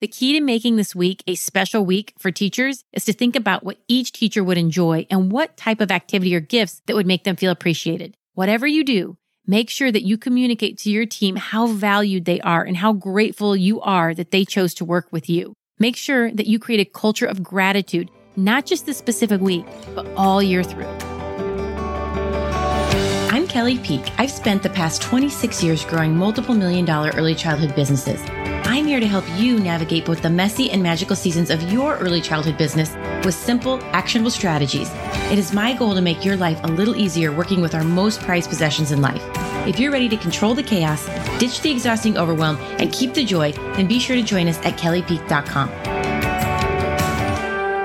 The key to making this week a special week for teachers is to think about what each teacher would enjoy and what type of activity or gifts that would make them feel appreciated. Whatever you do, make sure that you communicate to your team how valued they are and how grateful you are that they chose to work with you. Make sure that you create a culture of gratitude, not just this specific week, but all year through. I'm Kelly Peak. I've spent the past 26 years growing multiple million dollar early childhood businesses. I'm here to help you navigate both the messy and magical seasons of your early childhood business with simple, actionable strategies. It is my goal to make your life a little easier working with our most prized possessions in life. If you're ready to control the chaos, ditch the exhausting overwhelm, and keep the joy, then be sure to join us at kellypeak.com.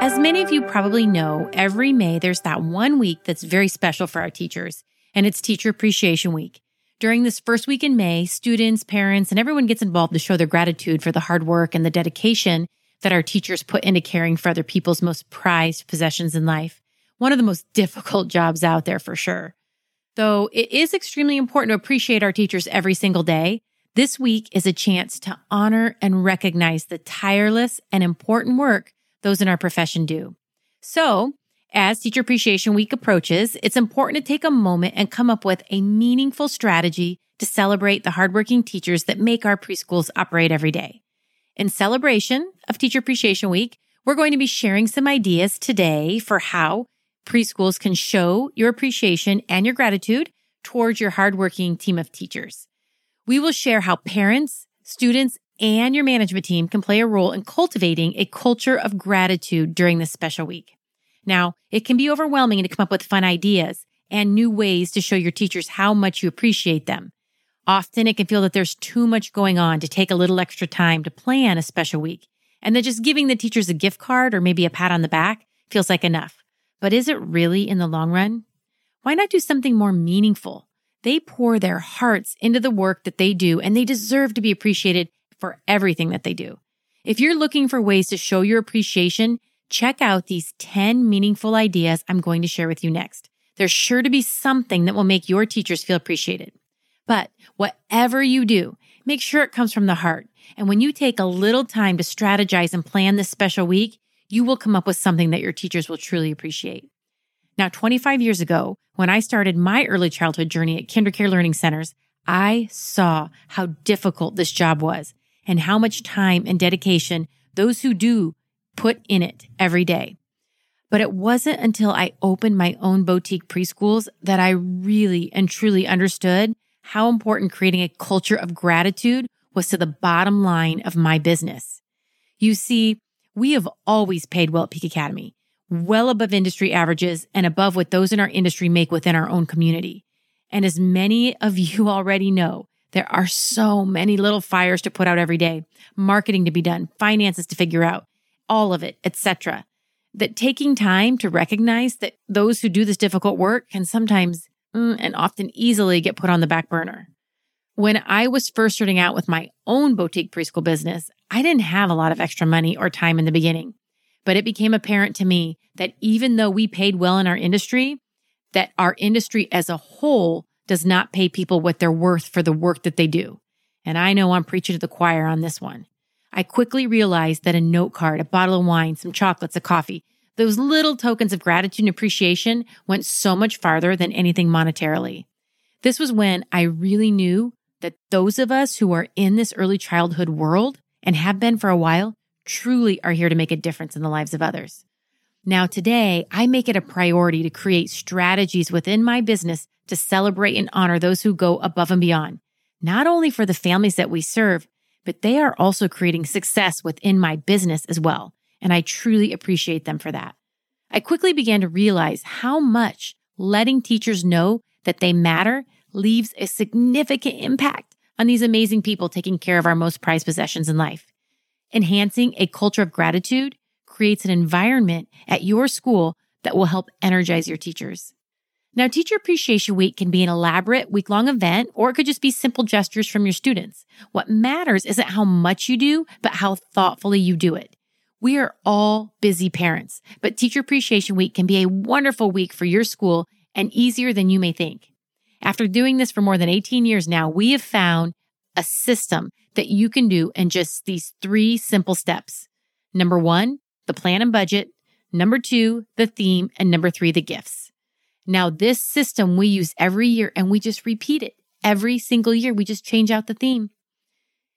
As many of you probably know, every May there's that one week that's very special for our teachers, and it's Teacher Appreciation Week. During this first week in May, students, parents, and everyone gets involved to show their gratitude for the hard work and the dedication that our teachers put into caring for other people's most prized possessions in life. One of the most difficult jobs out there for sure. Though it is extremely important to appreciate our teachers every single day, this week is a chance to honor and recognize the tireless and important work those in our profession do. So as Teacher Appreciation Week approaches, it's important to take a moment and come up with a meaningful strategy to celebrate the hardworking teachers that make our preschools operate every day. In celebration of Teacher Appreciation Week, we're going to be sharing some ideas today for how preschools can show your appreciation and your gratitude towards your hardworking team of teachers. We will share how parents, students, and your management team can play a role in cultivating a culture of gratitude during this special week. Now, it can be overwhelming to come up with fun ideas and new ways to show your teachers how much you appreciate them. Often it can feel that there's too much going on to take a little extra time to plan a special week, and that just giving the teachers a gift card or maybe a pat on the back feels like enough. But is it really in the long run? Why not do something more meaningful? They pour their hearts into the work that they do, and they deserve to be appreciated for everything that they do. If you're looking for ways to show your appreciation, check out these 10 meaningful ideas I'm going to share with you next. There's sure to be something that will make your teachers feel appreciated. But whatever you do, make sure it comes from the heart. And when you take a little time to strategize and plan this special week, you will come up with something that your teachers will truly appreciate. Now, 25 years ago, when I started my early childhood journey at KinderCare Learning Centers, I saw how difficult this job was and how much time and dedication those who do put in it every day. But it wasn't until I opened my own boutique preschools that I really and truly understood how important creating a culture of gratitude was to the bottom line of my business. You see, we have always paid well at Peak Academy, well above industry averages and above what those in our industry make within our own community. And as many of you already know, there are so many little fires to put out every day, marketing to be done, finances to figure out, all of it, etc. That taking time to recognize that those who do this difficult work can sometimes mm, and often easily get put on the back burner. When I was first starting out with my own boutique preschool business, I didn't have a lot of extra money or time in the beginning. But it became apparent to me that even though we paid well in our industry, that our industry as a whole does not pay people what they're worth for the work that they do. And I know I'm preaching to the choir on this one. I quickly realized that a note card, a bottle of wine, some chocolates, a coffee, those little tokens of gratitude and appreciation went so much farther than anything monetarily. This was when I really knew that those of us who are in this early childhood world and have been for a while truly are here to make a difference in the lives of others. Now, today, I make it a priority to create strategies within my business to celebrate and honor those who go above and beyond, not only for the families that we serve, but they are also creating success within my business as well. And I truly appreciate them for that. I quickly began to realize how much letting teachers know that they matter leaves a significant impact on these amazing people taking care of our most prized possessions in life. Enhancing a culture of gratitude creates an environment at your school that will help energize your teachers. Now, Teacher Appreciation Week can be an elaborate week long event, or it could just be simple gestures from your students. What matters isn't how much you do, but how thoughtfully you do it. We are all busy parents, but Teacher Appreciation Week can be a wonderful week for your school and easier than you may think. After doing this for more than 18 years now, we have found a system that you can do in just these three simple steps. Number one, the plan and budget. Number two, the theme. And number three, the gifts. Now, this system we use every year and we just repeat it every single year. We just change out the theme.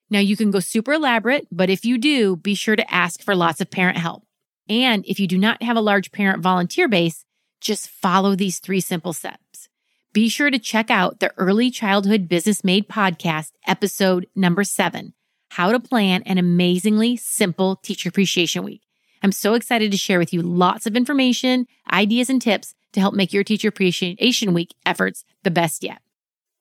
Now, you can go super elaborate, but if you do, be sure to ask for lots of parent help. And if you do not have a large parent volunteer base, just follow these three simple steps. Be sure to check out the Early Childhood Business Made podcast, episode number seven How to Plan an Amazingly Simple Teacher Appreciation Week. I'm so excited to share with you lots of information, ideas, and tips to help make your Teacher Appreciation Week efforts the best yet.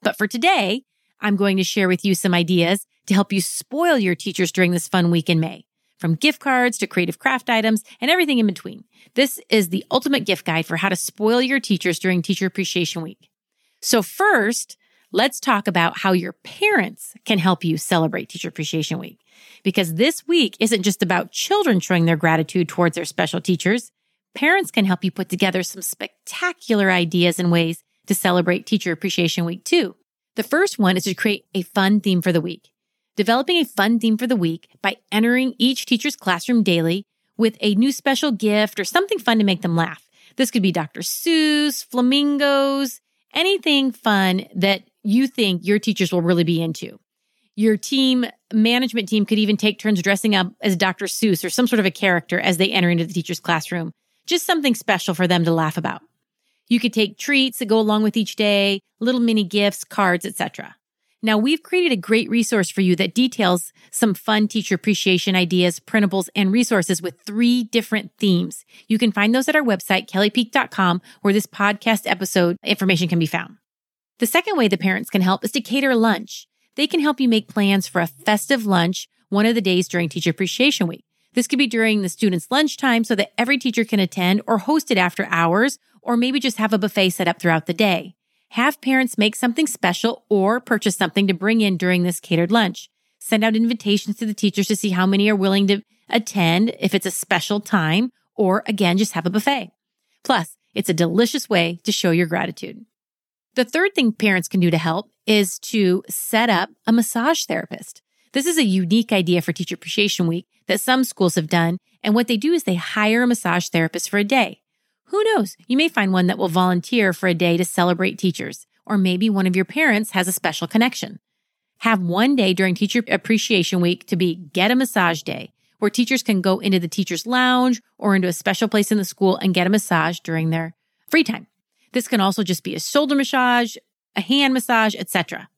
But for today, I'm going to share with you some ideas to help you spoil your teachers during this fun week in May from gift cards to creative craft items and everything in between. This is the ultimate gift guide for how to spoil your teachers during Teacher Appreciation Week. So first, let's talk about how your parents can help you celebrate Teacher Appreciation Week. Because this week isn't just about children showing their gratitude towards their special teachers. Parents can help you put together some spectacular ideas and ways to celebrate Teacher Appreciation Week too. The first one is to create a fun theme for the week developing a fun theme for the week by entering each teacher's classroom daily with a new special gift or something fun to make them laugh. This could be Dr. Seuss, flamingos, anything fun that you think your teachers will really be into. Your team management team could even take turns dressing up as Dr. Seuss or some sort of a character as they enter into the teacher's classroom. Just something special for them to laugh about. You could take treats that go along with each day, little mini gifts, cards, etc. Now, we've created a great resource for you that details some fun teacher appreciation ideas, printables, and resources with three different themes. You can find those at our website, kellypeak.com, where this podcast episode information can be found. The second way the parents can help is to cater lunch. They can help you make plans for a festive lunch one of the days during Teacher Appreciation Week. This could be during the student's lunchtime so that every teacher can attend or host it after hours, or maybe just have a buffet set up throughout the day. Have parents make something special or purchase something to bring in during this catered lunch. Send out invitations to the teachers to see how many are willing to attend if it's a special time, or again, just have a buffet. Plus, it's a delicious way to show your gratitude. The third thing parents can do to help is to set up a massage therapist. This is a unique idea for Teacher Appreciation Week that some schools have done. And what they do is they hire a massage therapist for a day. Who knows? You may find one that will volunteer for a day to celebrate teachers, or maybe one of your parents has a special connection. Have one day during Teacher Appreciation Week to be Get a Massage Day, where teachers can go into the teacher's lounge or into a special place in the school and get a massage during their free time. This can also just be a shoulder massage, a hand massage, etc.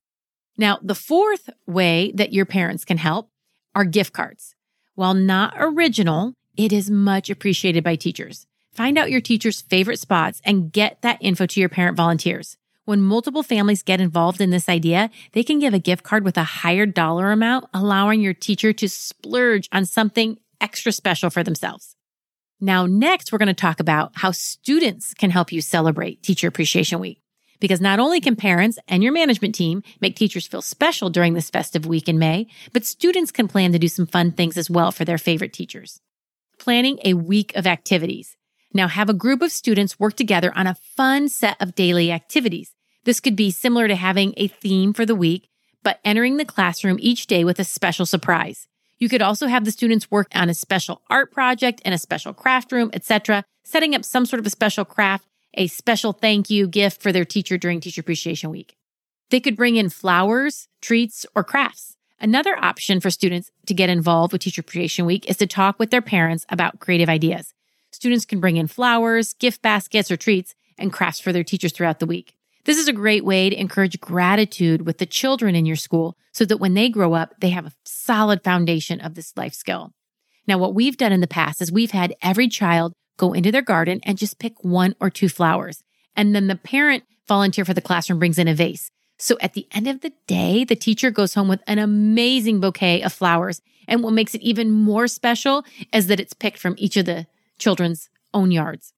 Now, the fourth way that your parents can help are gift cards. While not original, it is much appreciated by teachers. Find out your teacher's favorite spots and get that info to your parent volunteers. When multiple families get involved in this idea, they can give a gift card with a higher dollar amount, allowing your teacher to splurge on something extra special for themselves. Now, next, we're going to talk about how students can help you celebrate Teacher Appreciation Week. Because not only can parents and your management team make teachers feel special during this festive week in May, but students can plan to do some fun things as well for their favorite teachers. Planning a week of activities. Now have a group of students work together on a fun set of daily activities. This could be similar to having a theme for the week, but entering the classroom each day with a special surprise. You could also have the students work on a special art project in a special craft room, etc., setting up some sort of a special craft, a special thank you gift for their teacher during Teacher Appreciation Week. They could bring in flowers, treats, or crafts. Another option for students to get involved with Teacher Appreciation Week is to talk with their parents about creative ideas. Students can bring in flowers, gift baskets, or treats and crafts for their teachers throughout the week. This is a great way to encourage gratitude with the children in your school so that when they grow up, they have a solid foundation of this life skill. Now, what we've done in the past is we've had every child go into their garden and just pick one or two flowers. And then the parent volunteer for the classroom brings in a vase. So at the end of the day, the teacher goes home with an amazing bouquet of flowers. And what makes it even more special is that it's picked from each of the children's own yards.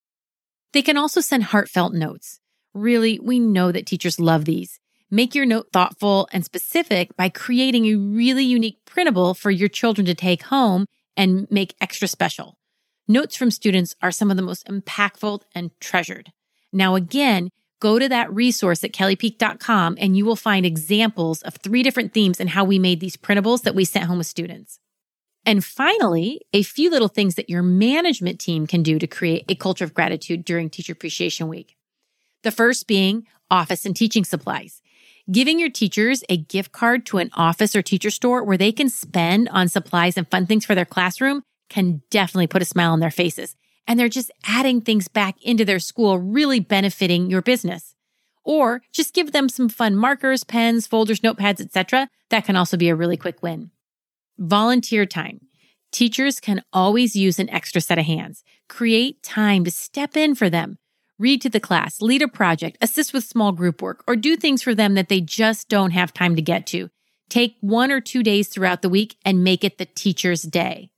They can also send heartfelt notes. Really, we know that teachers love these. Make your note thoughtful and specific by creating a really unique printable for your children to take home and make extra special. Notes from students are some of the most impactful and treasured. Now, again, go to that resource at kellypeak.com and you will find examples of three different themes and how we made these printables that we sent home with students. And finally, a few little things that your management team can do to create a culture of gratitude during Teacher Appreciation Week. The first being office and teaching supplies. Giving your teachers a gift card to an office or teacher store where they can spend on supplies and fun things for their classroom can definitely put a smile on their faces and they're just adding things back into their school, really benefiting your business. Or just give them some fun markers, pens, folders, notepads, etc. That can also be a really quick win. Volunteer time. Teachers can always use an extra set of hands. Create time to step in for them. Read to the class, lead a project, assist with small group work, or do things for them that they just don't have time to get to. Take one or two days throughout the week and make it the teacher's day.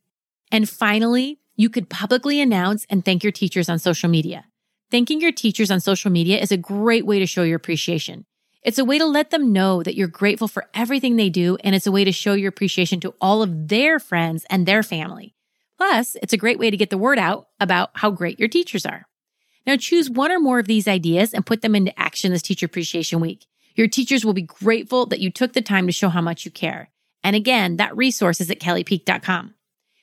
And finally, you could publicly announce and thank your teachers on social media. Thanking your teachers on social media is a great way to show your appreciation. It's a way to let them know that you're grateful for everything they do, and it's a way to show your appreciation to all of their friends and their family. Plus, it's a great way to get the word out about how great your teachers are. Now choose one or more of these ideas and put them into action this Teacher Appreciation Week. Your teachers will be grateful that you took the time to show how much you care. And again, that resource is at kellypeak.com.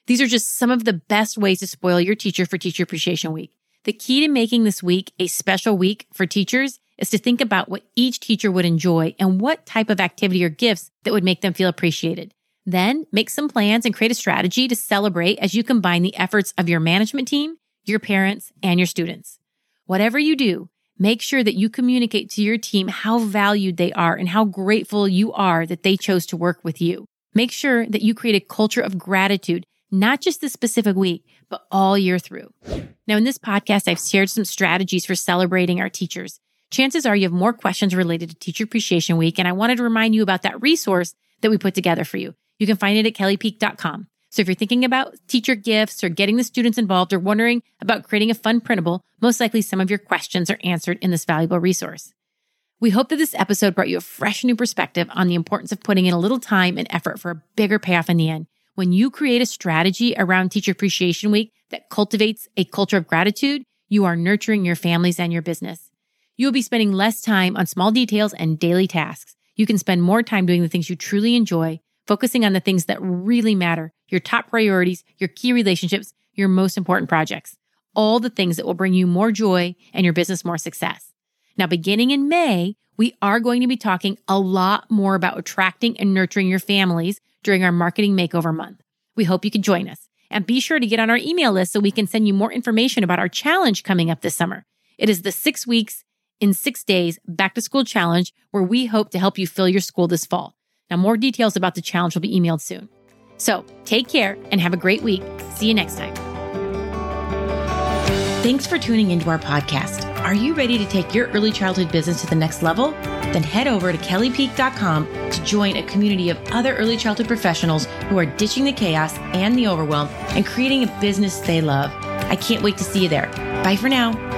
These are just some of the best ways to spoil your teacher for Teacher Appreciation Week. The key to making this week a special week for teachers is to think about what each teacher would enjoy and what type of activity or gifts that would make them feel appreciated. Then make some plans and create a strategy to celebrate as you combine the efforts of your management team, your parents, and your students. Whatever you do, make sure that you communicate to your team how valued they are and how grateful you are that they chose to work with you. Make sure that you create a culture of gratitude not just this specific week, but all year through. Now, in this podcast, I've shared some strategies for celebrating our teachers. Chances are you have more questions related to Teacher Appreciation Week, and I wanted to remind you about that resource that we put together for you. You can find it at kellypeak.com. So if you're thinking about teacher gifts or getting the students involved or wondering about creating a fun printable, most likely some of your questions are answered in this valuable resource. We hope that this episode brought you a fresh new perspective on the importance of putting in a little time and effort for a bigger payoff in the end. When you create a strategy around Teacher Appreciation Week that cultivates a culture of gratitude, you are nurturing your families and your business. You will be spending less time on small details and daily tasks. You can spend more time doing the things you truly enjoy, focusing on the things that really matter, your top priorities, your key relationships, your most important projects, all the things that will bring you more joy and your business more success. Now, beginning in May, we are going to be talking a lot more about attracting and nurturing your families during our marketing makeover month. We hope you can join us and be sure to get on our email list so we can send you more information about our challenge coming up this summer. It is the six weeks in six days back to school challenge where we hope to help you fill your school this fall. Now, more details about the challenge will be emailed soon. So take care and have a great week. See you next time. Thanks for tuning into our podcast. Are you ready to take your early childhood business to the next level? Then head over to kellypeak.com to join a community of other early childhood professionals who are ditching the chaos and the overwhelm and creating a business they love. I can't wait to see you there. Bye for now.